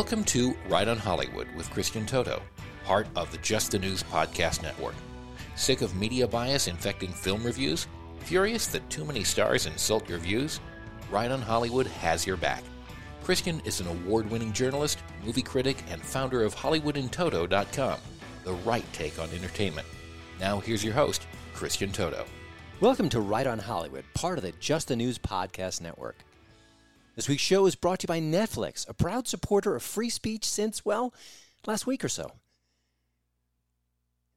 Welcome to Right on Hollywood with Christian Toto, part of the Just the News Podcast Network. Sick of media bias infecting film reviews? Furious that too many stars insult your views? Right on Hollywood has your back. Christian is an award winning journalist, movie critic, and founder of HollywoodInToto.com, the right take on entertainment. Now, here's your host, Christian Toto. Welcome to Right on Hollywood, part of the Just the News Podcast Network. This week's show is brought to you by Netflix, a proud supporter of free speech since, well, last week or so.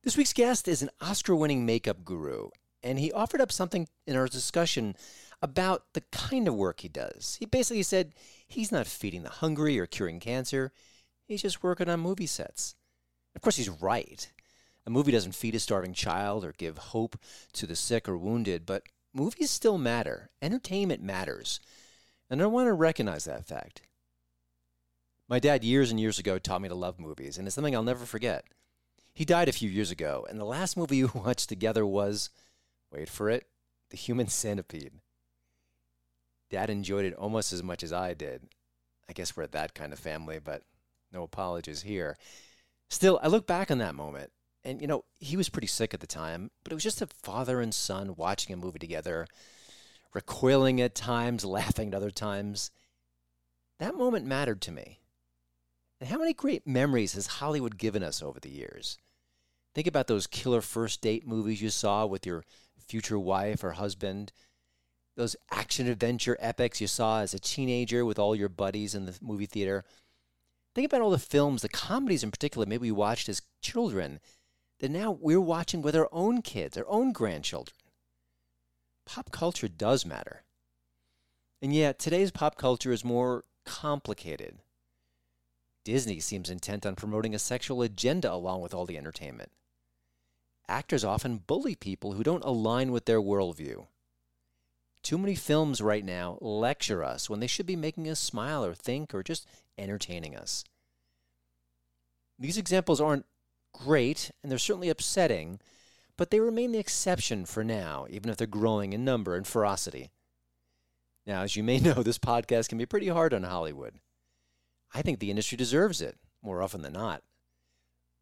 This week's guest is an Oscar winning makeup guru, and he offered up something in our discussion about the kind of work he does. He basically said he's not feeding the hungry or curing cancer, he's just working on movie sets. Of course, he's right. A movie doesn't feed a starving child or give hope to the sick or wounded, but movies still matter. Entertainment matters. And I want to recognize that fact. My dad, years and years ago, taught me to love movies, and it's something I'll never forget. He died a few years ago, and the last movie we watched together was, wait for it, The Human Centipede. Dad enjoyed it almost as much as I did. I guess we're that kind of family, but no apologies here. Still, I look back on that moment, and you know, he was pretty sick at the time, but it was just a father and son watching a movie together recoiling at times, laughing at other times. That moment mattered to me. And how many great memories has Hollywood given us over the years? Think about those killer first date movies you saw with your future wife or husband, those action adventure epics you saw as a teenager with all your buddies in the movie theater. Think about all the films, the comedies in particular, maybe we watched as children, that now we're watching with our own kids, our own grandchildren pop culture does matter. And yet, today's pop culture is more complicated. Disney seems intent on promoting a sexual agenda along with all the entertainment. Actors often bully people who don't align with their worldview. Too many films right now lecture us when they should be making us smile or think or just entertaining us. These examples aren't great, and they're certainly upsetting, but they remain the exception for now, even if they're growing in number and ferocity. Now, as you may know, this podcast can be pretty hard on Hollywood. I think the industry deserves it, more often than not.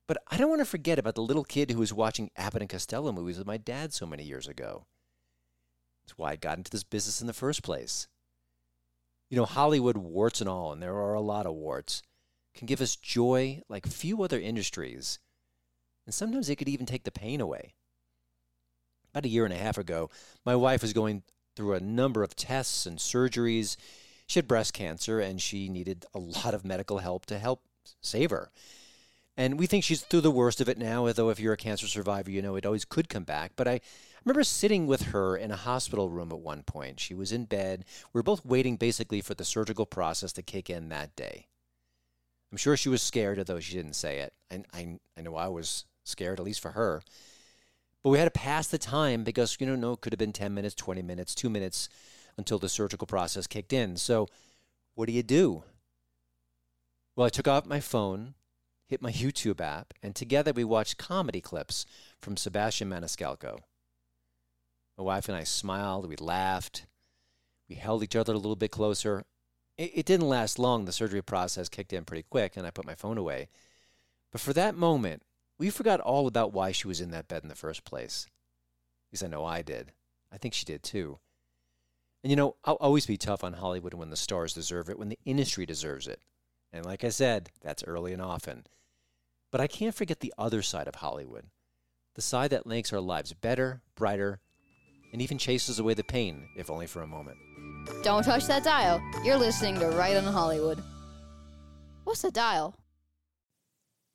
But I don't want to forget about the little kid who was watching Abbott and Costello movies with my dad so many years ago. That's why I got into this business in the first place. You know, Hollywood, warts and all, and there are a lot of warts, can give us joy like few other industries. And sometimes it could even take the pain away about a year and a half ago, my wife was going through a number of tests and surgeries. She had breast cancer and she needed a lot of medical help to help save her. And we think she's through the worst of it now, although if you're a cancer survivor, you know it always could come back. But I remember sitting with her in a hospital room at one point. She was in bed. We were both waiting basically for the surgical process to kick in that day. I'm sure she was scared, although she didn't say it. And I, I know I was scared, at least for her. But we had to pass the time because, you know, no, it could have been 10 minutes, 20 minutes, two minutes until the surgical process kicked in. So what do you do? Well, I took out my phone, hit my YouTube app, and together we watched comedy clips from Sebastian Maniscalco. My wife and I smiled, we laughed, we held each other a little bit closer. It, it didn't last long. The surgery process kicked in pretty quick, and I put my phone away. But for that moment, we forgot all about why she was in that bed in the first place. At least I know I did. I think she did too. And you know, I'll always be tough on Hollywood when the stars deserve it, when the industry deserves it. And like I said, that's early and often. But I can't forget the other side of Hollywood the side that makes our lives better, brighter, and even chases away the pain, if only for a moment. Don't touch that dial. You're listening to Right on Hollywood. What's the dial?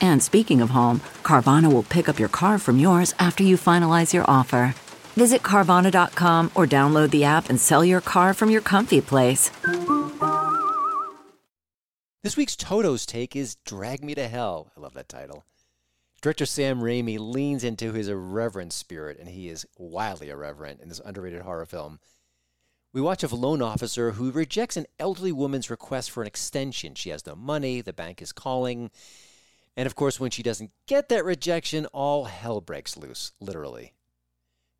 And speaking of home, Carvana will pick up your car from yours after you finalize your offer. Visit Carvana.com or download the app and sell your car from your comfy place. This week's Toto's take is Drag Me to Hell. I love that title. Director Sam Raimi leans into his irreverent spirit, and he is wildly irreverent in this underrated horror film. We watch a loan officer who rejects an elderly woman's request for an extension. She has no money, the bank is calling, and of course, when she doesn't get that rejection, all hell breaks loose, literally.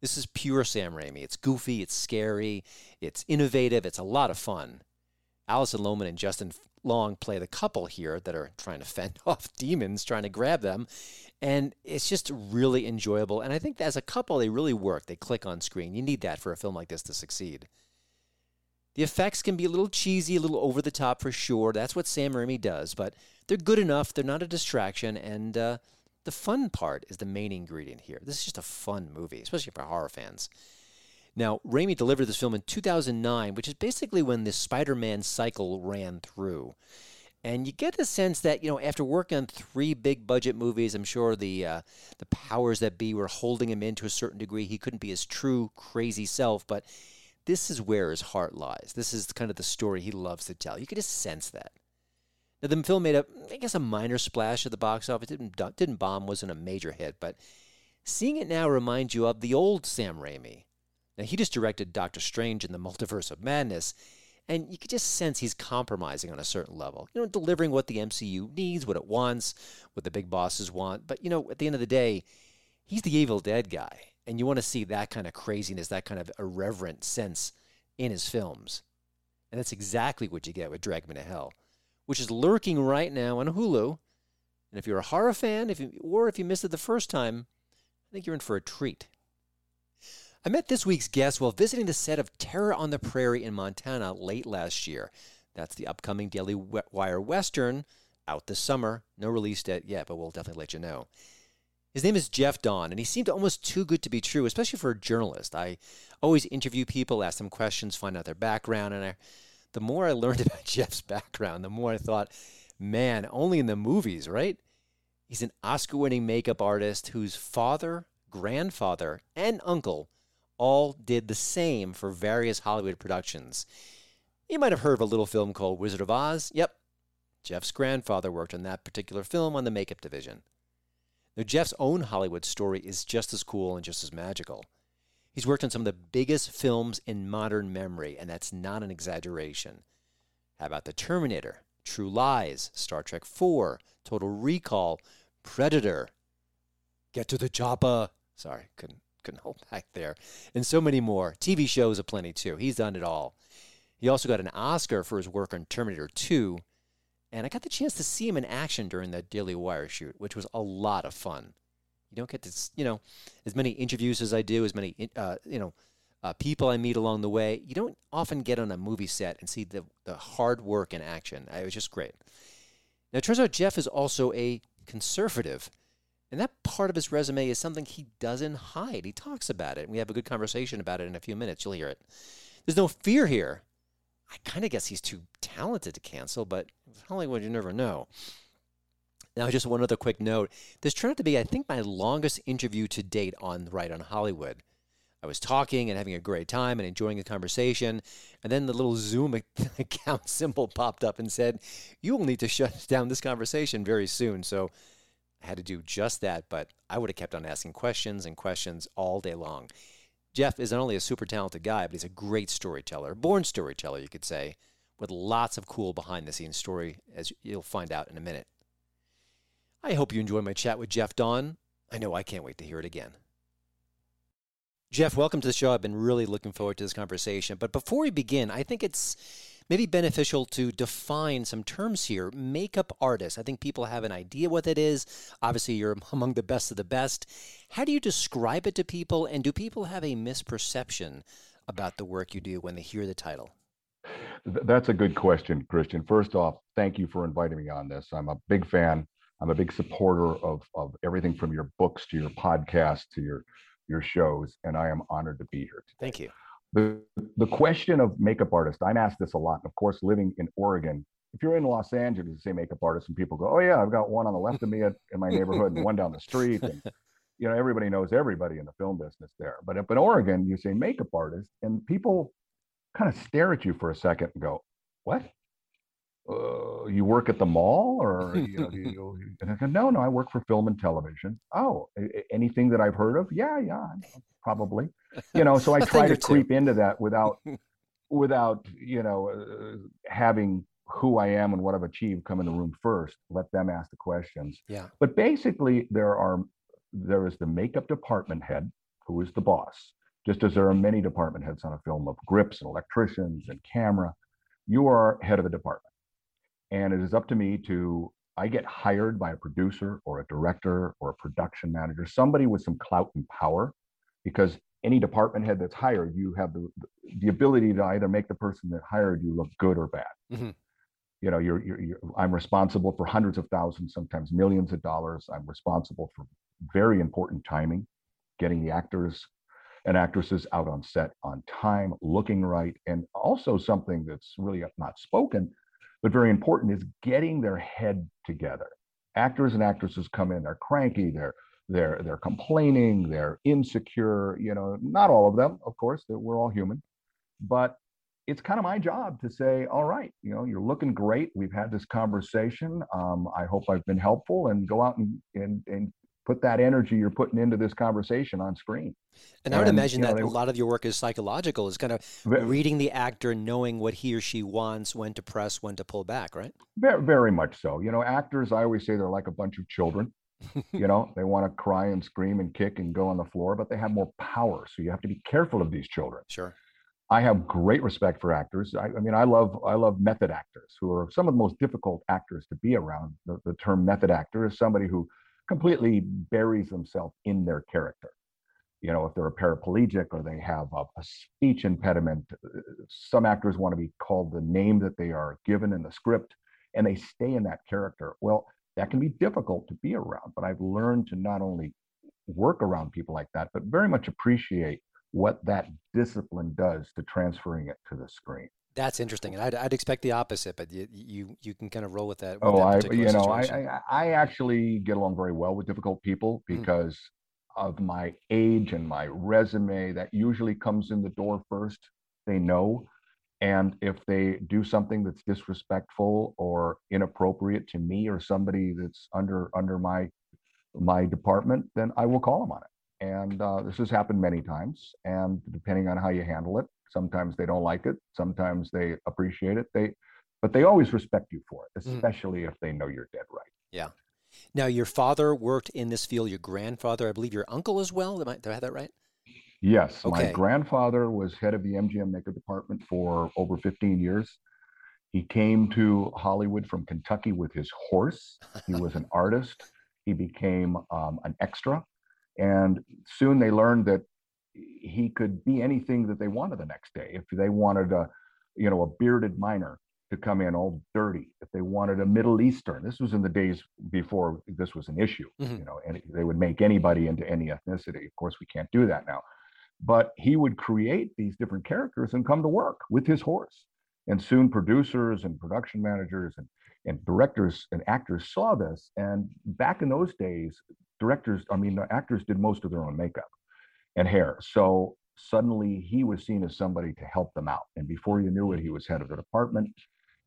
This is pure Sam Raimi. It's goofy, it's scary, it's innovative, it's a lot of fun. Alison Lohman and Justin Long play the couple here that are trying to fend off demons trying to grab them. And it's just really enjoyable. And I think as a couple, they really work. They click on screen. You need that for a film like this to succeed. The effects can be a little cheesy, a little over the top for sure. That's what Sam Raimi does, but they're good enough. They're not a distraction. And uh, the fun part is the main ingredient here. This is just a fun movie, especially for horror fans. Now, Raimi delivered this film in 2009, which is basically when the Spider Man cycle ran through. And you get the sense that, you know, after working on three big budget movies, I'm sure the, uh, the powers that be were holding him in to a certain degree. He couldn't be his true crazy self, but this is where his heart lies. This is kind of the story he loves to tell. You could just sense that. Now, the film made a, I guess, a minor splash at the box office. It didn't, didn't bomb, wasn't a major hit, but seeing it now reminds you of the old Sam Raimi now, he just directed Doctor Strange in the Multiverse of Madness, and you could just sense he's compromising on a certain level. You know, delivering what the MCU needs, what it wants, what the big bosses want. But, you know, at the end of the day, he's the Evil Dead guy, and you want to see that kind of craziness, that kind of irreverent sense in his films. And that's exactly what you get with Drag Me to Hell, which is lurking right now on Hulu. And if you're a horror fan, if you, or if you missed it the first time, I think you're in for a treat. I met this week's guest while visiting the set of Terror on the Prairie in Montana late last year. That's the upcoming Daily Wire Western out this summer. No release date yet, but we'll definitely let you know. His name is Jeff Dawn, and he seemed almost too good to be true, especially for a journalist. I always interview people, ask them questions, find out their background, and I, the more I learned about Jeff's background, the more I thought, man, only in the movies, right? He's an Oscar winning makeup artist whose father, grandfather, and uncle all did the same for various Hollywood productions. You might have heard of a little film called Wizard of Oz. Yep, Jeff's grandfather worked on that particular film on the makeup division. Now, Jeff's own Hollywood story is just as cool and just as magical. He's worked on some of the biggest films in modern memory, and that's not an exaggeration. How about The Terminator, True Lies, Star Trek IV, Total Recall, Predator, Get to the Chopper. Sorry, couldn't couldn't hold back there. And so many more. TV shows aplenty too. He's done it all. He also got an Oscar for his work on Terminator 2. And I got the chance to see him in action during that Daily Wire shoot, which was a lot of fun. You don't get to, you know, as many interviews as I do, as many, uh, you know, uh, people I meet along the way. You don't often get on a movie set and see the, the hard work in action. It was just great. Now, it turns out Jeff is also a conservative. And that part of his resume is something he doesn't hide. He talks about it. And we have a good conversation about it in a few minutes. You'll hear it. There's no fear here. I kind of guess he's too talented to cancel, but Hollywood, you never know. Now, just one other quick note. This turned out to be, I think, my longest interview to date on Right on Hollywood. I was talking and having a great time and enjoying the conversation. And then the little Zoom account symbol popped up and said, You will need to shut down this conversation very soon. So I had to do just that, but I would have kept on asking questions and questions all day long. Jeff is not only a super talented guy, but he's a great storyteller, born storyteller, you could say, with lots of cool behind the scenes story, as you'll find out in a minute. I hope you enjoyed my chat with Jeff Dawn. I know I can't wait to hear it again. Jeff, welcome to the show. I've been really looking forward to this conversation. But before we begin, I think it's maybe beneficial to define some terms here. Makeup artist. I think people have an idea what that is. Obviously, you're among the best of the best. How do you describe it to people? And do people have a misperception about the work you do when they hear the title? That's a good question, Christian. First off, thank you for inviting me on this. I'm a big fan. I'm a big supporter of, of everything from your books to your podcast to your your shows, and I am honored to be here today. Thank you. The, the question of makeup artist, I'm asked this a lot. Of course, living in Oregon, if you're in Los Angeles, say makeup artist, and people go, "Oh yeah, I've got one on the left of me at, in my neighborhood, and one down the street." And, you know, everybody knows everybody in the film business there. But up in Oregon, you say makeup artist, and people kind of stare at you for a second and go, "What? Uh, you work at the mall, or you know, you, you, and I go, no, no, I work for film and television. Oh, anything that I've heard of? Yeah, yeah, probably. You know, so I try to creep into that without, without you know, uh, having who I am and what I've achieved come in the room first. Let them ask the questions. Yeah. But basically, there are there is the makeup department head who is the boss. Just as there are many department heads on a film of grips and electricians and camera, you are head of a department and it is up to me to i get hired by a producer or a director or a production manager somebody with some clout and power because any department head that's hired you have the the ability to either make the person that hired you look good or bad mm-hmm. you know you're, you're, you're i'm responsible for hundreds of thousands sometimes millions of dollars i'm responsible for very important timing getting the actors and actresses out on set on time looking right and also something that's really not spoken but very important is getting their head together. Actors and actresses come in, they're cranky, they're they're they're complaining, they're insecure. You know, not all of them, of course. We're all human, but it's kind of my job to say, all right, you know, you're looking great. We've had this conversation. Um, I hope I've been helpful, and go out and and and put that energy you're putting into this conversation on screen. And, I would imagine that know, a lot of your work is psychological, is kind of reading the actor, knowing what he or she wants, when to press, when to pull back, right? Very, very much so. You know, actors, I always say they're like a bunch of children. you know, they want to cry and scream and kick and go on the floor, but they have more power. So you have to be careful of these children. Sure. I have great respect for actors. I, I, mean, I love I love method actors who are some of the most difficult actors to be around. The, the term method actor is somebody who completely buries themselves in their character. You know, if they're a paraplegic or they have a, a speech impediment, uh, some actors want to be called the name that they are given in the script and they stay in that character. Well, that can be difficult to be around, but I've learned to not only work around people like that, but very much appreciate what that discipline does to transferring it to the screen. That's interesting, and I'd, I'd expect the opposite, but you, you you can kind of roll with that. With oh, that I you know I, I, I actually get along very well with difficult people mm-hmm. because mm. of my age and my resume. That usually comes in the door first. They know, and if they do something that's disrespectful or inappropriate to me or somebody that's under under my my department, then I will call them on it. And uh, this has happened many times. And depending on how you handle it, Sometimes they don't like it. Sometimes they appreciate it. They, but they always respect you for it, mm. especially mm. if they know you're dead right. Yeah. Now, your father worked in this field. Your grandfather, I believe, your uncle as well. Am I, do I have that right? Yes, okay. my grandfather was head of the MGM makeup department for over 15 years. He came to Hollywood from Kentucky with his horse. He was an artist. He became um, an extra. And soon they learned that he could be anything that they wanted the next day. If they wanted a, you know, a bearded miner, to come in all dirty, if they wanted a Middle Eastern, this was in the days before this was an issue, Mhm. you know, and they would make anybody into any ethnicity. Of course, we can't do that now. But he would create these different characters and come to work with his horse. And soon producers and production managers and, and directors and actors saw this. And back in those days, directors, I mean, the actors did most of their own makeup and hair. So suddenly he was seen as somebody to help them out. And before you knew it, he was head of the department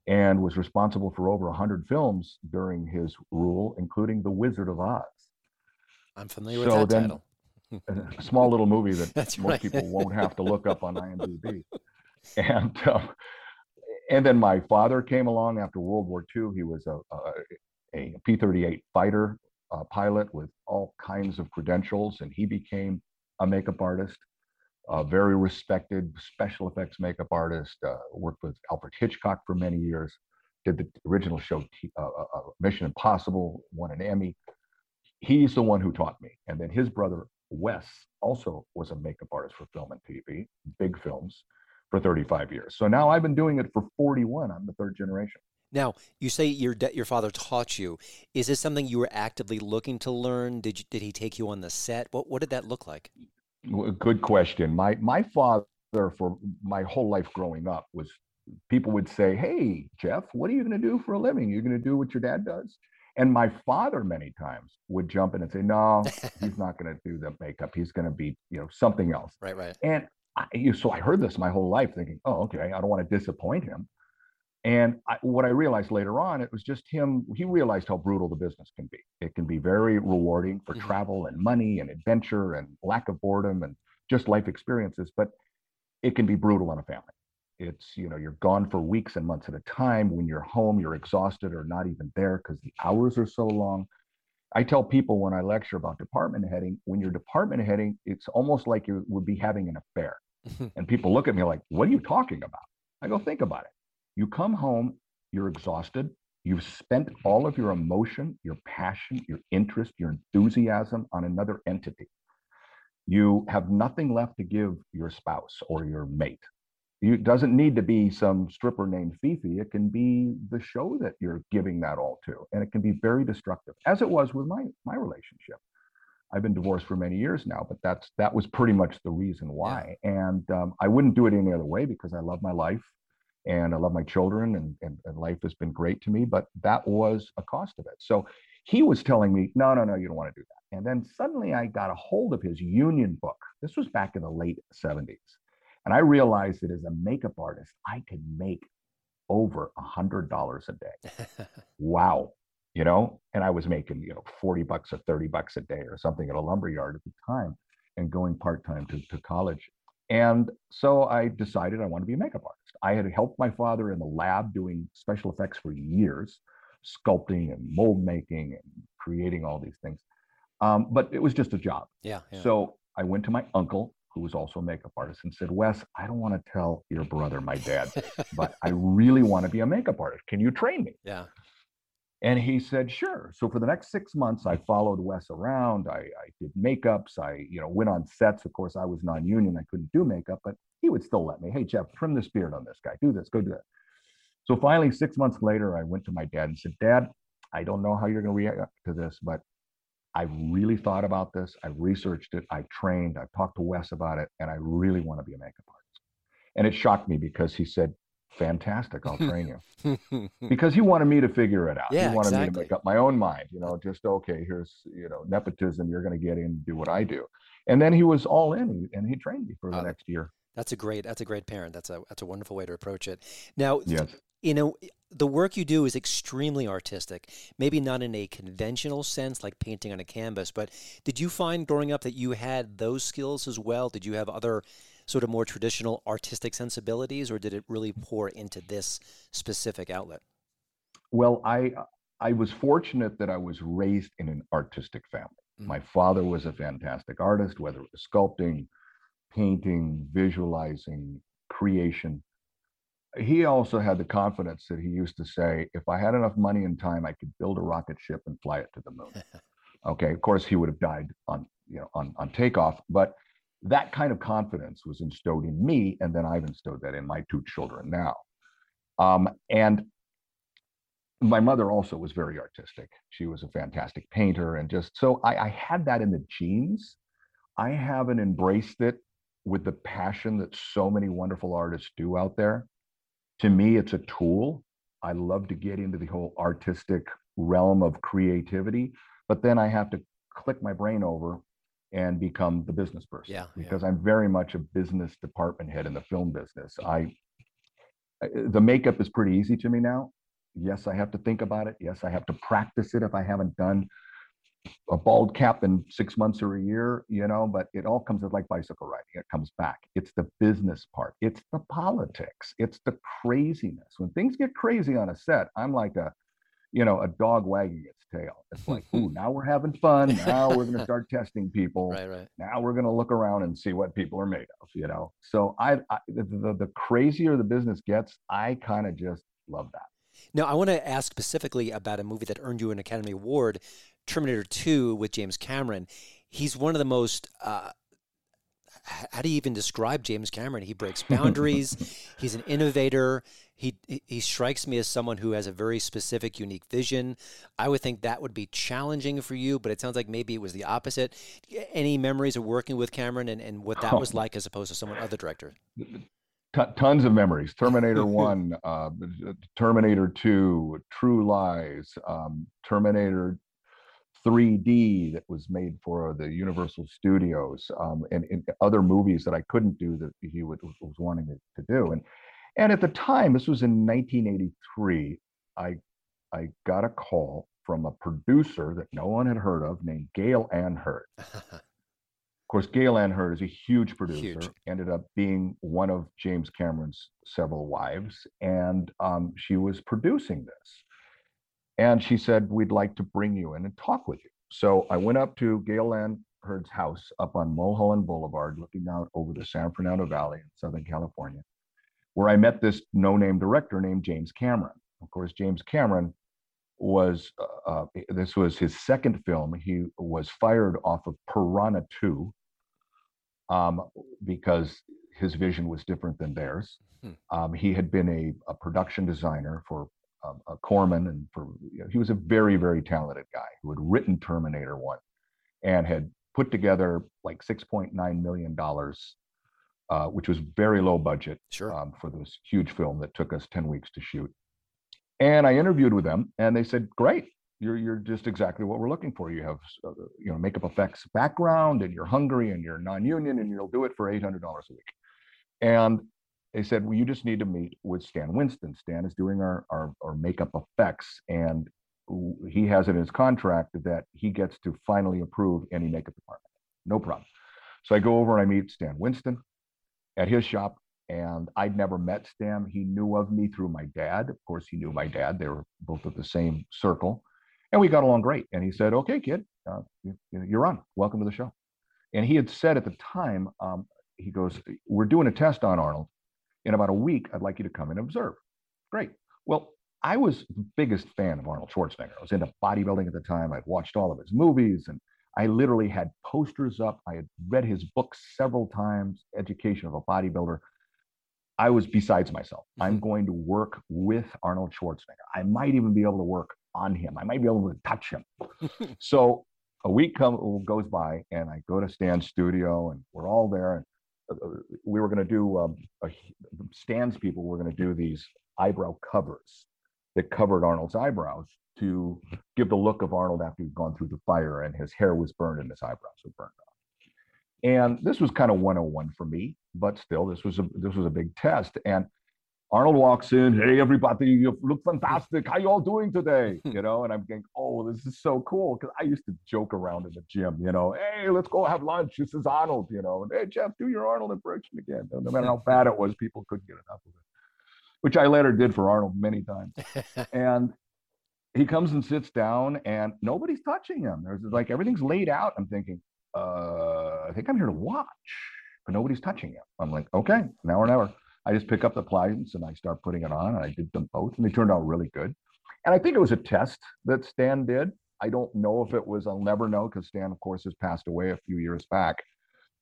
and was responsible for over 100 films during his rule, including The Wizard of Oz. I'm familiar with that title. A small little movie that That's most right. people won't have to look up on IMDb. And um, and then my father came along after World War II. He was a, a, a P-38 fighter uh, pilot with all kinds of credentials, and he became a makeup artist, a very respected special effects makeup artist. Uh, worked with Alfred Hitchcock for many years. Did the original show uh, uh, uh, Mission Impossible, won an Emmy. He's the one who taught me, and then his brother Wes also was a makeup artist for film and TV, big films, for 35 years. So now I've been doing it for 41. I'm the third generation. Now, you say your da- your father taught you. Is this something you were actively looking to learn? Did you, did he take you on the set? What what did that look like? Good question. My my father for my whole life growing up was people would say, "Hey, Jeff, what are you going to do for a living? You're going to do what your dad does?" And my father many times would jump in and say, "No, he's not going to do the makeup. He's going to be, you know, something else." Right, right. And I, so I heard this my whole life, thinking, "Oh, okay, I don't want to disappoint him." And I, what I realized later on, it was just him. He realized how brutal the business can be. It can be very rewarding for Mhm. travel and money and adventure and lack of boredom and just life experiences, but it can be brutal on a family. It's you know you're gone for weeks and months at a time. When you're home, you're exhausted or not even there because the hours are so long. I tell people when I lecture about department heading, when you're department heading, it's almost like you would be having an affair. And people look at me like, what are you talking about? I go, think about it. You come home, you're exhausted. You've spent all of your emotion, your passion, your interest, your enthusiasm on another entity. You have nothing left to give your spouse or your mate. It doesn't need to be some stripper named Fifi. It can be the show that you're giving that all to. And it can be very destructive, as it was with my, my relationship. I've been divorced for many years now, but that's that was pretty much the reason why. And um, I wouldn't do it any other way because I love my life and I love my children and, and, and life has been great to me, but that was a cost of it. So he was telling me, no, no, no, you don't want to do that. And then suddenly I got a hold of his union book. This was back in the late 70s. And I realized that as a makeup artist, I could make over a hundred dollars a day. wow. You know, and I was making, you know, 40 bucks or 30 bucks a day or something at a lumber yard at the time and going part-time to, to college. And so I decided I want to be a makeup artist. I had helped my father in the lab doing special effects for years, sculpting and mold making and creating all these things. Um, but it was just a job. Yeah, yeah. So I went to my uncle, who was also a makeup artist, and said, Wes, I don't want to tell your brother, my dad, but I really want to be a makeup artist. Can you train me? yeah. And he said, sure. So for the next six months, I followed Wes around. I, I did makeups. I, you know, went on sets. Of course, I was non-union. I couldn't do makeup, but he would still let me. Hey, Jeff, trim this beard on this guy. Do this. Go do that. So finally, six months later, I went to my dad and said, Dad, I don't know how you're going to react to this, but I really thought about this. I researched it. I trained. I talked to Wes about it, and I really want to be a makeup artist. And it shocked me because he said, fantastic, I'll train you because he wanted me to figure it out. Yeah, he wanted me to make up my own mind, you know, just okay, here's, you know, nepotism, you're going to get in and do what I do. And then he was all in and he trained me for the Uh, next year. That's a great. That's a great parent. That's a that's a wonderful way to approach it. Now, Yes. you know, the work you do is extremely artistic. Maybe not in a conventional sense, like painting on a canvas. But did you find growing up that you had those skills as well? Did you have other sort of more traditional artistic sensibilities, or did it really pour into this specific outlet? Well, I, I was fortunate that I was raised in an artistic family. Mm. My father was a fantastic artist, whether it was sculpting, painting, visualizing, creation. He also had the confidence that he used to say, if I had enough money and time, I could build a rocket ship and fly it to the moon. okay, of course he would have died on, you know, on, on takeoff, but that kind of confidence was instilled in me, and then I've instilled that in my two children now. Um, and my mother also was very artistic. She was a fantastic painter, and just so I, I had that in the genes. I haven't embraced it with the passion that so many wonderful artists do out there. To me, it's a tool. I love to get into the whole artistic realm of creativity, but then I have to click my brain over and become the business person. Yeah, yeah. Because I'm very much a business department head in the film business. I the makeup is pretty easy to me now. Yes, I have to think about it. Yes, I have to practice it if I haven't done a bald cap in six months or a year, you know, but it all comes as like bicycle riding. It comes back. It's the business part. It's the politics. It's the craziness. When things get crazy on a set, I'm like a, you know, a dog wagging its tail. It's like, ooh, now we're having fun. Now we're going to start testing people. Right, right. Now we're going to look around and see what people are made of, you know. So I, I the, the, the crazier the business gets, I kind of just love that. Now, I want to ask specifically about a movie that earned you an Academy Award, Terminator 2 with James Cameron. He's one of the most uh, how do you even describe James Cameron? He breaks boundaries. he's an innovator. He he strikes me as someone who has a very specific, unique vision. I would think that would be challenging for you, but it sounds like maybe it was the opposite. Any memories of working with Cameron and, and what that was like as opposed to someone other director? Tons of memories. Terminator One, uh, Terminator Two, True Lies, um, Terminator 3D that was made for the Universal Studios, um, and, and, other movies that I couldn't do that he would, was wanting me to do. And and at the time, this was in 1983, I I got a call from a producer that no one had heard of named Gale Ann Hurd. of course, Gale Ann Hurd is a huge producer. Huge. Ended up being one of James Cameron's several wives, and um, she was producing this. And she said, We'd like to bring you in and talk with you. So I went up to Gale Ann Hurd's house up on Mulholland Boulevard, looking out over the San Fernando Valley in Southern California, where I met this no name director named James Cameron. Of course, James Cameron was, uh, uh, this was his second film. He was fired off of Piranha 2 um, because his vision was different than theirs. Hmm. Um, he had been a, a production designer for um, uh, Corman, and for you know, he was a very very talented guy who had written Terminator One, and had put together like six point nine million dollars, uh, which was very low budget Sure. um, for this huge film that took us ten weeks to shoot. And I interviewed with them, and they said, "Great, you're you're just exactly what we're looking for. You have uh, you know makeup effects background, and you're hungry, and you're non-union, and you'll do it for eight hundred dollars a week." And they said, well, you just need to meet with Stan Winston. Stan is doing our, our, our makeup effects, and he has it in his contract that he gets to finally approve any makeup department. No problem. So I go over and I meet Stan Winston at his shop, and I'd never met Stan. He knew of me through my dad. Of course, he knew my dad. They were both at the same circle, and we got along great. And he said, "Okay, kid, uh, you, you're on. Welcome to the show." And he had said at the time, um, he goes, "We're doing a test on Arnold." in about a week, I'd like you to come and observe. Great. Well, I was the biggest fan of Arnold Schwarzenegger. I was into bodybuilding at the time. I'd watched all of his movies and I literally had posters up. I had read his book several times, Education of a Bodybuilder. I was besides myself. Mm-hmm. I'm going to work with Arnold Schwarzenegger. I might even be able to work on him. I might be able to touch him. so a week come, goes by and I go to Stan's studio and we're all there. And we were going to do um, a, Stan's people were going to do these eyebrow covers that covered Arnold's eyebrows to give the look of Arnold after he'd gone through the fire and his hair was burned and his eyebrows were burned off. And this was kind of 101 for me, but still, this was a this was a big test. And Arnold walks in, hey everybody, you look fantastic. How you all doing today? You know, and I'm thinking, oh, this is so cool because I used to joke around in the gym. You know, hey, let's go have lunch. This is Arnold. You know, and hey Jeff, do your Arnold impression again. No matter how bad it was, people couldn't get enough of it, which I later did for Arnold many times. and he comes and sits down, and nobody's touching him. There's like everything's laid out. I'm thinking, uh, I think I'm here to watch, but nobody's touching him. I'm like, okay, now or never. I just pick up the pliants and I start putting it on. And I did them both, and they turned out really good. And I think it was a test that Stan did. I don't know if it was. I'll never know because Stan, of course, has passed away a few years back.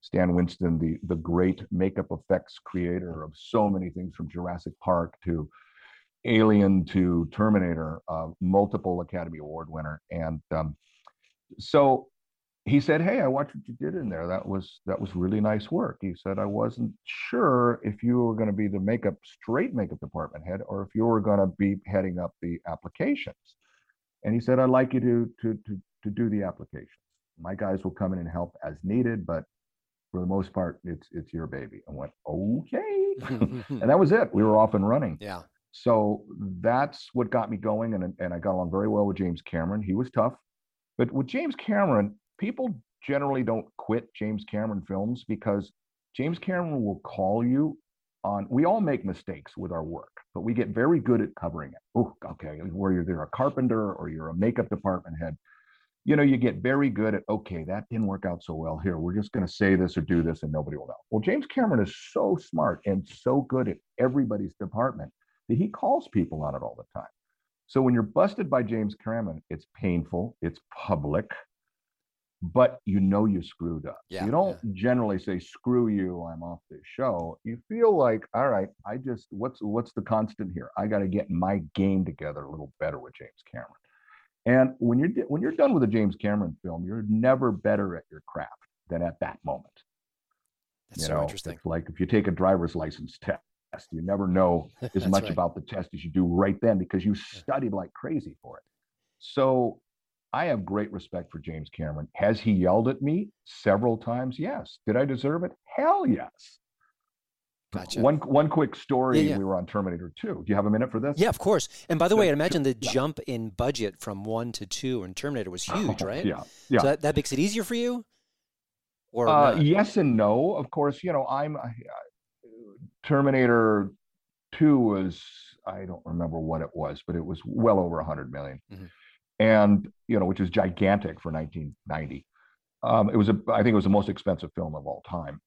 Stan Winston, the the great makeup effects creator of so many things from Jurassic Park to Alien to Terminator, uh, multiple Academy Award winner, and um, so he said, "Hey, I watched what you did in there. That was that was really nice work." He said, "I wasn't sure if you were going to be the makeup straight makeup department head or if you were going to be heading up the applications." And he said, "I'd like you to to to to do the applications. My guys will come in and help as needed, but for the most part, it's it's your baby." I went, "Okay," and that was it. We were off and running. Yeah. So that's what got me going, and and I got along very well with James Cameron. He was tough, but with James Cameron, people generally don't quit James Cameron films because James Cameron will call you on. We all make mistakes with our work, but we get very good at covering it. Oh, okay, where you're there a carpenter or you're a makeup department head. You know, you get very good at okay, that didn't work out so well. Here, we're just going to say this or do this, and nobody will know. Well, James Cameron is so smart and so good at everybody's department that he calls people on it all the time. So when you're busted by James Cameron, it's painful, it's public, but you know you screwed up. Yeah, you don't generally say screw you, I'm off this show. You feel like, all right, I just what's what's the constant here? I got to get my game together a little better with James Cameron. And when you're when you're done with a James Cameron film, you're never better at your craft than at that moment. That's You so know, interesting. Like if you take a driver's license test, you never know as much right. about the test as you do right then because you studied like crazy for it. So I have great respect for James Cameron. Has he yelled at me several times? Yes. Did I deserve it? Hell yes. Gotcha. One one quick story. yeah. We were on Terminator 2. Do you have a minute for this? Yeah, of course. And by the way, I imagine the yeah. jump in budget from one to two in Terminator was huge, Oh, right? Yeah. Yeah. So that, that makes it easier for you? Or Uh, yes and no. Of course, you know, I'm I, Terminator 2 was I don't remember what it was, but it was well over a 100 million. Mhm. And, you know, which is gigantic for 1990. Um, it was a I think it was the most expensive film of all time.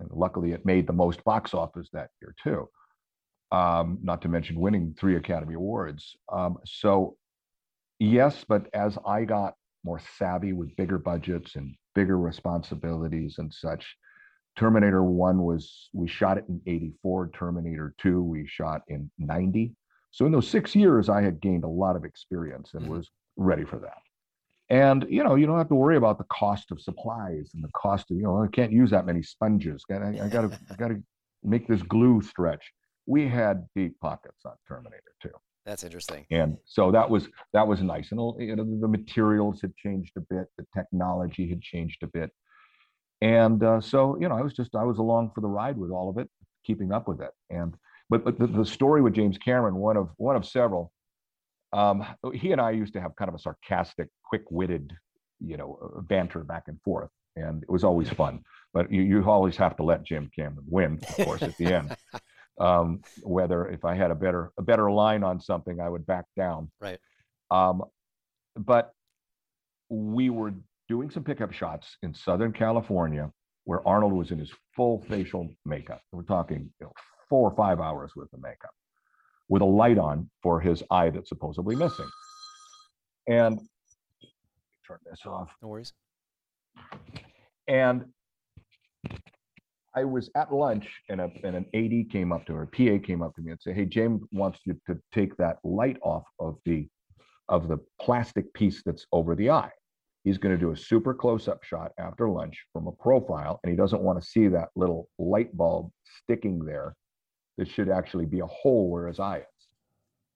And luckily it made the most box office that year too. Um, not to mention winning three Academy Awards. Um, so yes, but as I got more savvy with bigger budgets and bigger responsibilities and such. Terminator 1 was, we shot it in 84. Terminator 2, we shot in 90. So in those six years, I had gained a lot of experience and Mhm. was ready for that. And, you know, you don't have to worry about the cost of supplies and the cost of, you know, I can't use that many sponges. I, I gotta, I gotta make this glue stretch. We had deep pockets on Terminator 2 That's interesting. and so that was that was nice and you know the materials had changed a bit the technology had changed a bit and uh, so you know i was just i was along for the ride with all of it keeping up with it and but, but the, the story with james cameron one of one of several um, he and i used to have kind of a sarcastic quick-witted you know uh, banter back and forth and it was always fun but you, you always have to let jim cameron win of course at the end um, whether if I had a better a better line on something, I would back down. Right. Um, but we were doing some pickup shots in Southern California where Arnold was in his full facial makeup. We're talking you know, four or five hours worth of makeup with a light on for his eye that's supposedly missing. And turn this off. No worries. And I was at lunch and, a, and an AD came up to her, PA came up to me and said, Hey, James wants you to take that light off of the of the plastic piece that's over the eye. He's going to do a super close-up shot after lunch from a profile, and he doesn't want to see that little light bulb sticking there that should actually be a hole where his eye is.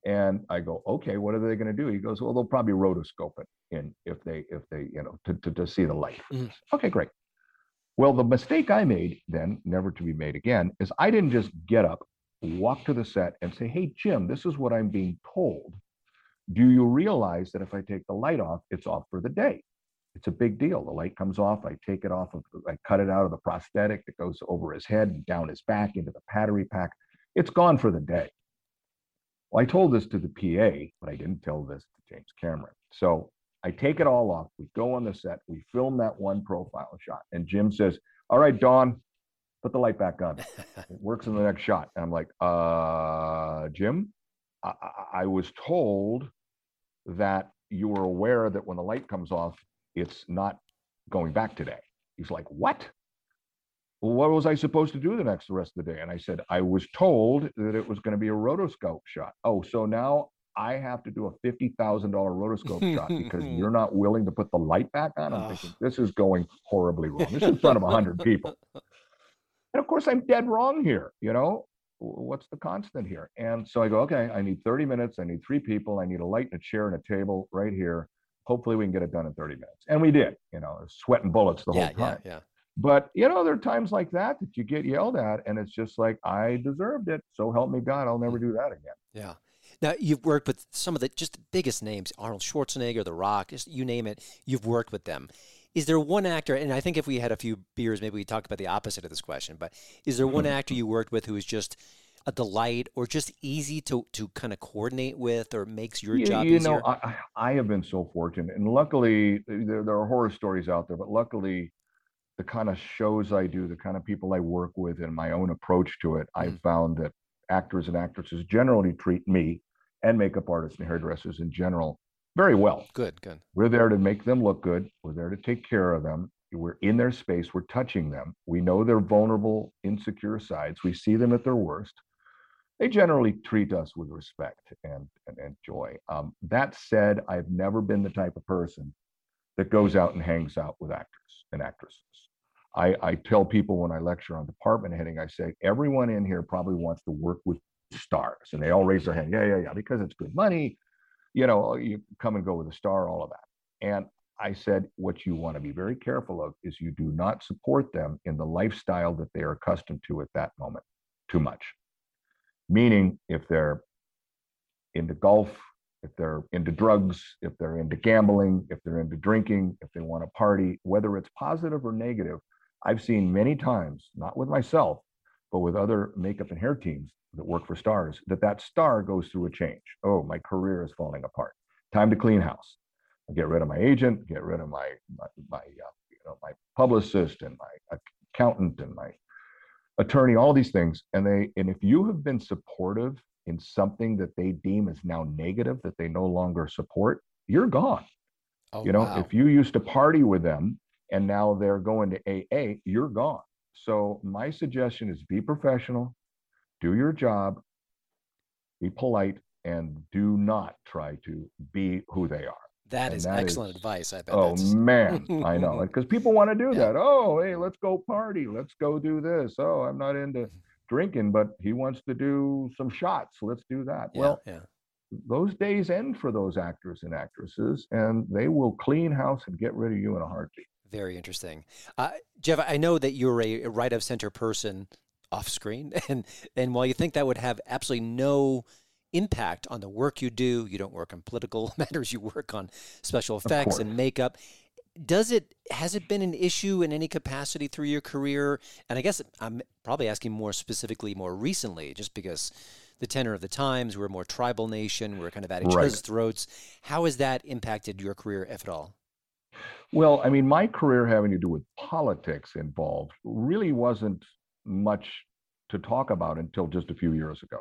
And I go, okay, what are they going to do? He goes, well, they'll probably rotoscope it in if they if they you know to to, to see the light. Mhm. Okay, great. Well, the mistake I made then, never to be made again, is I didn't just get up, walk to the set, and say, hey, Jim, this is what I'm being told. Do you realize that if I take the light off, it's off for the day? It's a big deal. The light comes off. I take it off of, I cut it out of the prosthetic that goes over his head and down his back into the battery pack. It's gone for the day. Well, I told this to the PA, but I didn't tell this to James Cameron. So I take it all off. We go on the set. We film that one profile shot. And Jim says, All right, Dawn, put the light back on. It works in the next shot. And I'm like, uh, Jim, I, I, I was told that you were aware that when the light comes off, it's not going back today. He's like, What? What was I supposed to do the next the rest of the day? And I said, I was told that it was going to be a rotoscope shot. Oh, so now I have to do a fifty thousand dollar rotoscope shot because you're not willing to put the light back on. I'm thinking ah. this is going horribly wrong. This is in front of hundred people, and of course I'm dead wrong here. You know what's the constant here? And so I go, okay, I need thirty minutes. I need three people. I need a light and a chair and a table right here. Hopefully we can get it done in thirty minutes, and we did. You know, sweating bullets the yeah, whole time. Yeah, yeah. But you know, there are times like that that you get yelled at, and it's just like I deserved it. So help me God, I'll never do that again. Yeah. Now you've worked with some of the just the biggest names: Arnold Schwarzenegger, The Rock, just you name it. You've worked with them. Is there one actor? And I think if we had a few beers, maybe we'd talk about the opposite of this question. But is there one mm-hmm. actor you worked with who is just a delight, or just easy to to kind of coordinate with, or makes your you, job you easier? know, I, I have been so fortunate, and luckily there, there are horror stories out there, but luckily the kind of shows I do, the kind of people I work with, and my own approach to it, I've found that actors and actresses generally treat me and makeup artists and hairdressers in general very well. good, good. We're there to make them look good. We're there to take care of them. We're in their space. We're touching them. We know their vulnerable, insecure sides. We see them at their worst. They generally treat us with respect and, and, and joy. Um, that said, I've never been the type of person that goes out and hangs out with actors and actresses. I, I tell people when I lecture on department heading, I say, everyone in here probably wants to work with stars. And they all raise their hand. Yeah, yeah, yeah, because it's good money. You know, oh, you come and go with a star, all of that. And I said, what you want to be very careful of is you do not support them in the lifestyle that they are accustomed to at that moment too much. Meaning, if they're into golf, if they're into drugs, if they're into gambling, if they're into drinking, if they want to party, whether it's positive or negative, I've seen many times, not with myself, but with other makeup and hair teams that work for stars, that that star goes through a change. Oh, my career is falling apart. Time to clean house. Get rid of my agent, get rid of my my, my uh, you know my publicist and my accountant and my attorney, all these things. And they and if you have been supportive in something that they deem is now negative that they no longer support, you're gone. Oh, you know, wow. if you used to party with them and now they're going to AA, you're gone. So my suggestion is be professional, do your job, be polite, and do not try to be who they are. that and is that excellent is- advice. I bet. Oh that's, man, I know because people want to do Yeah. that. Oh, hey, let's go party. Let's go do this. Oh, I'm not into mm-hmm. drinking, but he wants to do some shots. Let's do that. yeah, Well, yeah. those days end for those actors and actresses, and they will clean house and get rid of you in a heartbeat. Very interesting. Uh, Jeff, I know that you're a right of center person off screen, and and while you think that would have absolutely no impact on the work you do, you don't work on political matters, you work on special effects and makeup. Does it has it been an issue in any capacity through your career? And I guess I'm probably asking more specifically more recently, just because the tenor of the times, we're a more tribal nation, we're kind of at each Right. other's throats. How has that impacted your career, if at all? Well, I mean, my career having to do with politics involved really wasn't much to talk about until just a few years ago.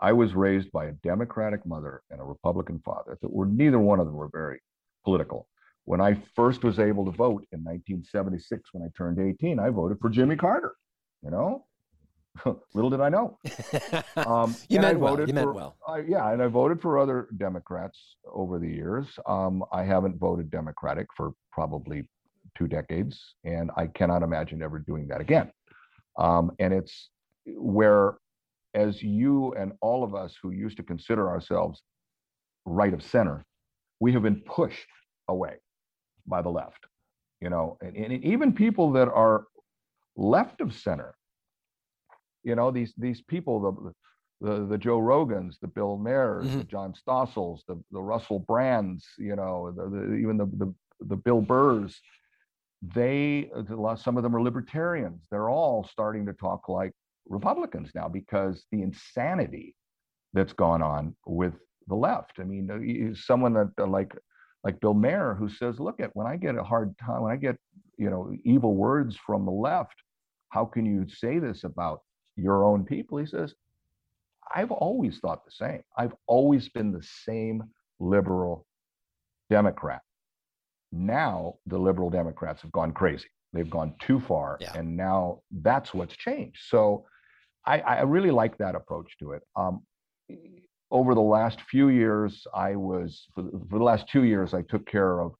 I was raised by a Democratic mother and a Republican father that were neither one of them were very political. When I first was able to vote in 1976, when I turned 18, I voted for Jimmy Carter. You know, little did I know. Um, you and I meant well. You meant for- well. I, yeah, and I voted for other Democrats over the years. Um, I haven't voted Democratic for probably two decades, and I cannot imagine ever doing that again. Um, and it's where, as you and all of us who used to consider ourselves right of center, we have been pushed away by the left. You know, and, and even people that are left of center you know these these people the the, the Joe Rogans, the Bill Mahers, the John Stossels, the the Russell Brands, you know, the, the, even the, the the Bill Burrs. They some of them are libertarians. They're all starting to talk like Republicans now because the insanity that's gone on with the left. I mean, uh, someone that uh, like like Bill Maher who says, "Look at when I get a hard time, when I get you know evil words from the left, how can you say this about your own people?" He says, "I've always thought the same. I've always been the same liberal Democrat. Now the liberal Democrats have gone crazy. They've gone too far, Yeah. and now that's what's changed. So, I, I really like that approach to it. Um, over the last few years, I was for, the- for the last two years, I took care of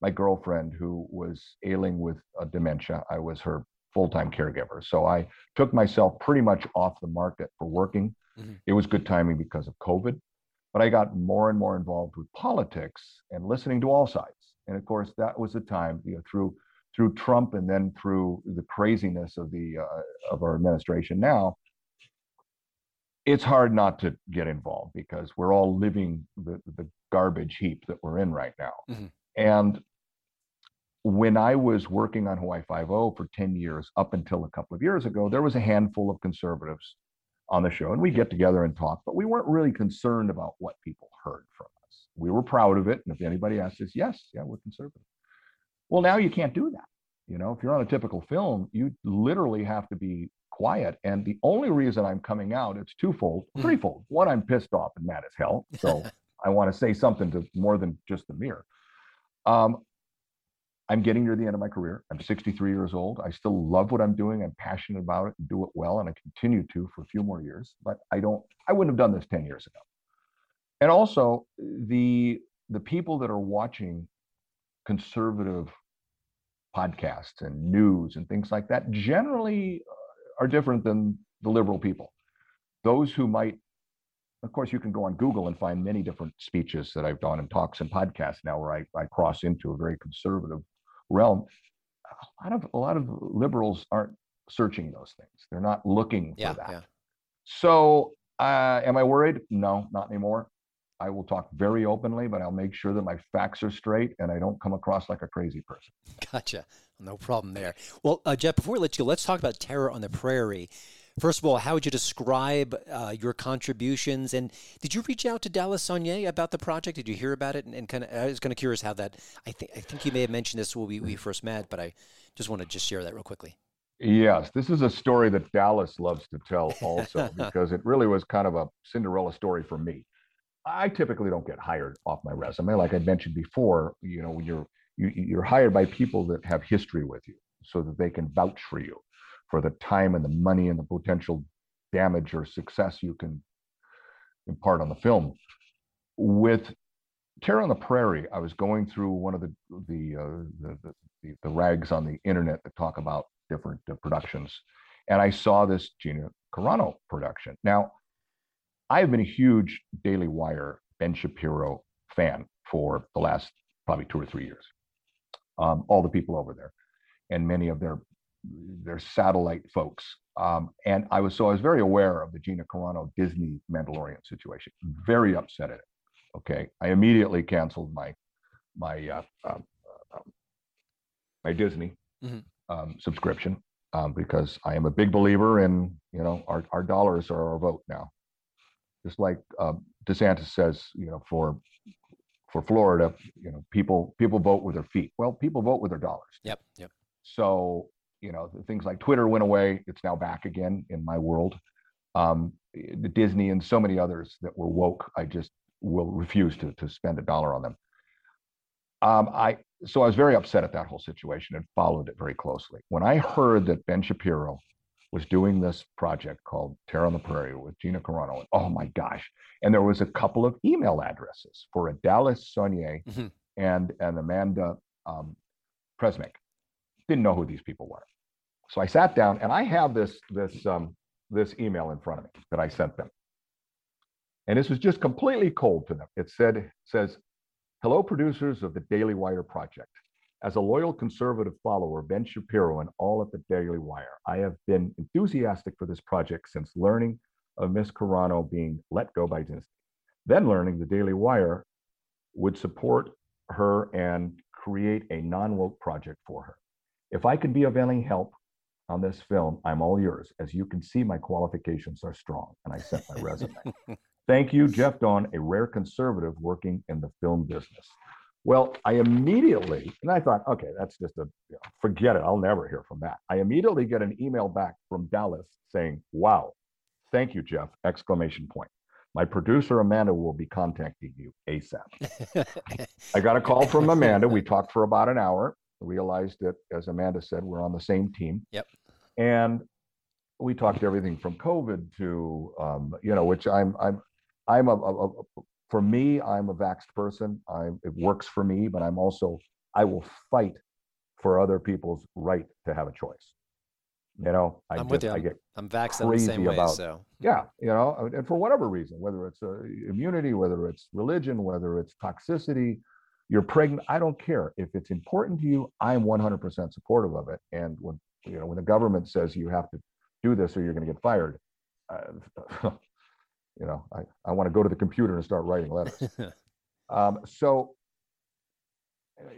my girlfriend who was ailing with a dementia. I was her full-time caregiver, so I took myself pretty much off the market for working. Mhm. It was good timing because of COVID, but I got more and more involved with politics and listening to all sides. And of course, that was the time, you know, through through Trump and then through the craziness of the uh, of our administration now, it's hard not to get involved because we're all living the the garbage heap that we're in right now. Mhm. And when I was working on Hawaii Five O for ten years, up until a couple of years ago, there was a handful of conservatives on the show, and we get together and talk, but we weren't really concerned about what people heard from us. We were proud of it, and if anybody asked us, yes, yeah, we're conservative. Well, now you can't do that. You know, if you're on a typical film, you literally have to be quiet. And the only reason I'm coming out, it's twofold, Mhm. threefold. One, I'm pissed off and mad as hell. So I want to say something to more than just the mirror. Um, I'm getting near the end of my career. I'm 63 years old. I still love what I'm doing. I'm passionate about it and do it well, and I continue to for a few more years. But I don't. I wouldn't have done this 10 years ago. And also, the the people that are watching conservative podcasts and news and things like that generally uh, are different than the liberal people. Those who might, of course, you can go on Google and find many different speeches that I've done and talks and podcasts now where I, I cross into a very conservative realm. A lot of a lot of liberals aren't searching those things. They're not looking Yeah, for that. yeah. So, uh, am I worried? No, not anymore. I will talk very openly, but I'll make sure that my facts are straight and I don't come across like a crazy person. Gotcha. No problem there. Well, uh, Jeff, before we let you go, let's talk about Terror on the Prairie. First of all, how would you describe uh, your contributions? And did you reach out to Dallas Sonnier about the project? Did you hear about it? And, and kind of, I was kind of curious how that. I think I think you may have mentioned this when we, we first met, but I just want to just share that real quickly. Yes, this is a story that Dallas loves to tell also because it really was kind of a Cinderella story for me. I typically don't get hired off my resume. Like I mentioned before, you know, when you're you, you're hired by people that have history with you so that they can vouch for you for the time and the money and the potential damage or success you can impart on the film. With Terror on the Prairie, I was going through one of the the, uh, the, the, the rags on the internet that talk about different uh, productions, and I saw this Gina Carano production. Now, I've been a huge Daily Wire Ben Shapiro fan for the last probably two or three years. Um, all the people over there, and many of their their satellite folks. Um, and I was so I was very aware of the Gina Carano Disney Mandalorian situation. Very upset at it. Okay, I immediately canceled my my uh, um, uh, um, my Disney Mhm. um, subscription um, because I am a big believer in you know our our dollars are our vote now. Just like uh, DeSantis says, you know, for for Florida, you know, people people vote with their feet. Well, people vote with their dollars. Yep. Yep. So, you know, things like Twitter went away. It's now back again in my world. Um, the Disney and so many others that were woke, I just will refuse to, to spend a dollar on them. Um, I so I was very upset at that whole situation and followed it very closely. When I heard that Ben Shapiro was doing this project called Terror on the Prairie with Gina Carano, and oh my gosh! And there was a couple of email addresses for a Dallas Sonnier Mhm. and and Amanda um, Presmyk. Didn't know who these people were, so I sat down and I have this this um, this email in front of me that I sent them, and this was just completely cold to them. It said says, "Hello, producers of the Daily Wire project. As a loyal conservative follower, Ben Shapiro and all at the Daily Wire, I have been enthusiastic for this project since learning of Miss Carano being let go by Disney. Then learning the Daily Wire would support her and create a non-woke project for her. If I could be of any help on this film, I'm all yours. As you can see, my qualifications are strong. And I sent my resume. Thank you, Jeff Dawn, a rare conservative working in the film business. Well, I immediately, and I thought, okay, that's just a, you know, forget it. I'll never hear from that. I immediately get an email back from Dallas saying, wow, thank you, Jeff, exclamation point. My producer, Amanda, will be contacting you ASAP. I got a call from Amanda. We talked for about an hour realized that, as Amanda said, we're on the same team. Yep. And we talked everything from COVID to, um, you know, which I'm, I'm, I'm a, a, a, for me, I'm a vaxxed person. I, it works for me, but I'm also, I will fight for other people's right to have a choice. You know, I I'm with you. I get I'm vaxxed in the same crazy way. about- So yeah, you know, and for whatever reason, whether it's uh, immunity, whether it's religion, whether it's toxicity, you're pregnant. I don't care if it's important to you. I'm 100% supportive of it. And when you know when the government says you have to do this or you're going to get fired, uh, you know, I I want to go to the computer and start writing letters. Um, so,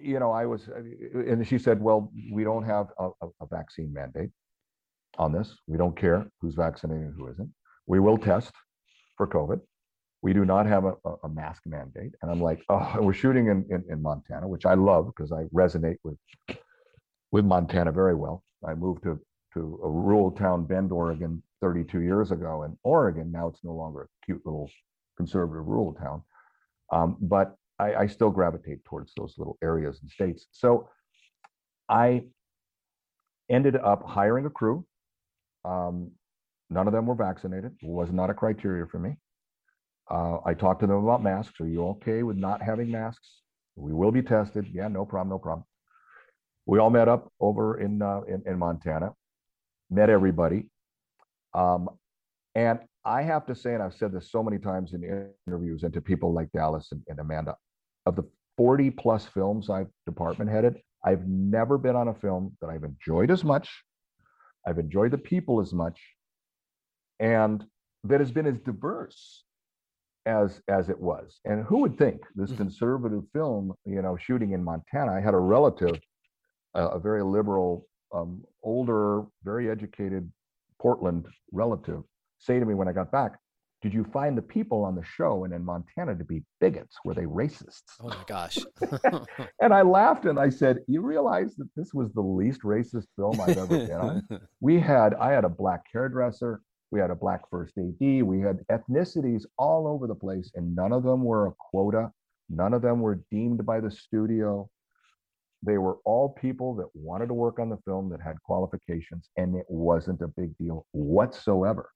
you know, I was, and she said, well, we don't have a, a, a vaccine mandate on this. We don't care who's vaccinated and who isn't. We will test for COVID. We do not have a, a, mask mandate. And I'm like, oh, we're shooting in, in, in Montana, which I love because I resonate with with Montana very well. I moved to to a rural town, Bend, Oregon, 32 years ago. And Oregon, now it's no longer a cute little conservative rural town. Um, but I, I still gravitate towards those little areas and states. So I ended up hiring a crew. Um, none of them were vaccinated. Was not a criteria for me. Uh, I talked to them about masks. Are you okay with not having masks? We will be tested. Yeah, no problem, no problem. We all met up over in uh, in, in Montana, met everybody, um, and I have to say, and I've said this so many times in interviews and to people like Dallas and, and Amanda, of the 40 plus films I've department headed, I've never been on a film that I've enjoyed as much. I've enjoyed the people as much, and that has been as diverse as as it was. And who would think this conservative film, you know, shooting in Montana? I had a relative, a, a very liberal, um, older, very educated Portland relative say to me when I got back, did you find the people on the show and in Montana to be bigots? Were they racists? oh my gosh. And I laughed and I said, you realize that this was the least racist film I've ever been on? We had, I had a black hairdresser, we had a black first AD, we had ethnicities all over the place, and none of them were a quota. None of them were deemed by the studio. They were all people that wanted to work on the film that had qualifications, and it wasn't a big deal whatsoever.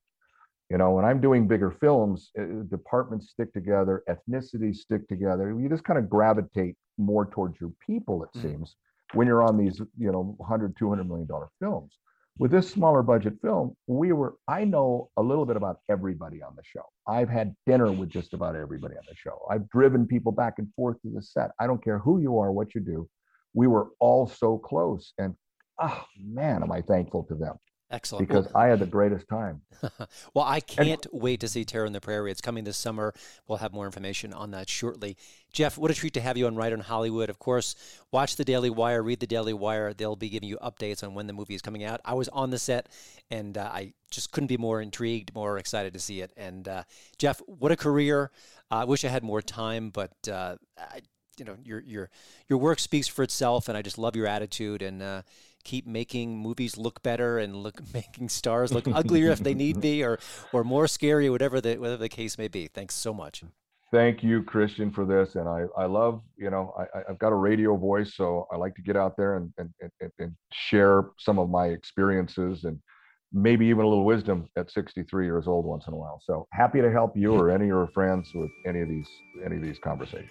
You know, when I'm doing bigger films, uh, departments stick together, ethnicities stick together. You just kind of gravitate more towards your people, it Mhm. seems, when you're on these, you know, 100, 200 million dollar films. With this smaller budget film, we were, I know a little bit about everybody on the show. I've had dinner with just about everybody on the show. I've driven people back and forth to the set. I don't care who you are, what you do. We were all so close. And oh man, am I thankful to them Excellent. because I had the greatest time. well, I can't wait to see Terror in the Prairie. It's coming this summer. We'll have more information on that shortly. Jeff, what a treat to have you on Right on Hollywood. Of course, watch the Daily Wire, read the Daily Wire. They'll be giving you updates on when the movie is coming out. I was on the set, and uh, I just couldn't be more intrigued, more excited to see it. And uh, Jeff, what a career! Uh, I wish I had more time, but uh, I, you know, your your your work speaks for itself, and I just love your attitude and. Keep making movies look better and look making stars look uglier if they need be or or more scary whatever the whatever the case may be thanks so much Thank you, Christian, for this. And I, I love, you know, I, I- I've got a radio voice, so I like to get out there and, and, and, and share some of my experiences and maybe even a little wisdom at 63 years old once in a while. So happy to help you or any of your friends with any of these any of these conversations.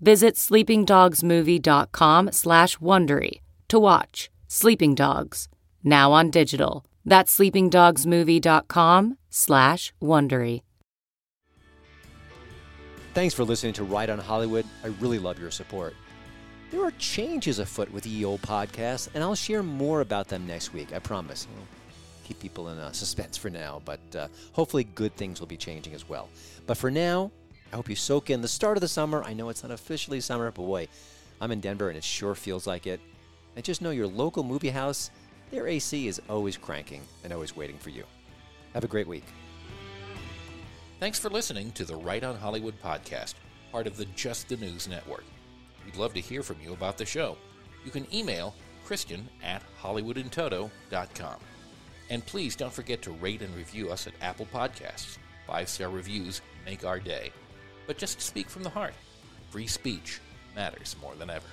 Visit sleepingdogsmovie.com slash Wondery to watch Sleeping Dogs, now on digital. That's sleepingdogsmovie.com slash Wondery. Thanks for listening to Right on Hollywood. I really love your support. There are changes afoot with EO Podcast, and I'll share more about them next week, I promise. I'll keep people in uh, suspense for now, but uh, hopefully good things will be changing as well. But for now, I hope you soak in the start of the summer. I know it's not officially summer, but boy, I'm in Denver and it sure feels like it. And just know your local movie house, their AC is always cranking and always waiting for you. Have a great week. Thanks for listening to the Right on Hollywood podcast, part of the Just the News Network. We'd love to hear from you about the show. You can email Christian at HollywoodInToto.com. And please don't forget to rate and review us at Apple Podcasts. Five star reviews make our day. But just speak from the heart. Free speech matters more than ever.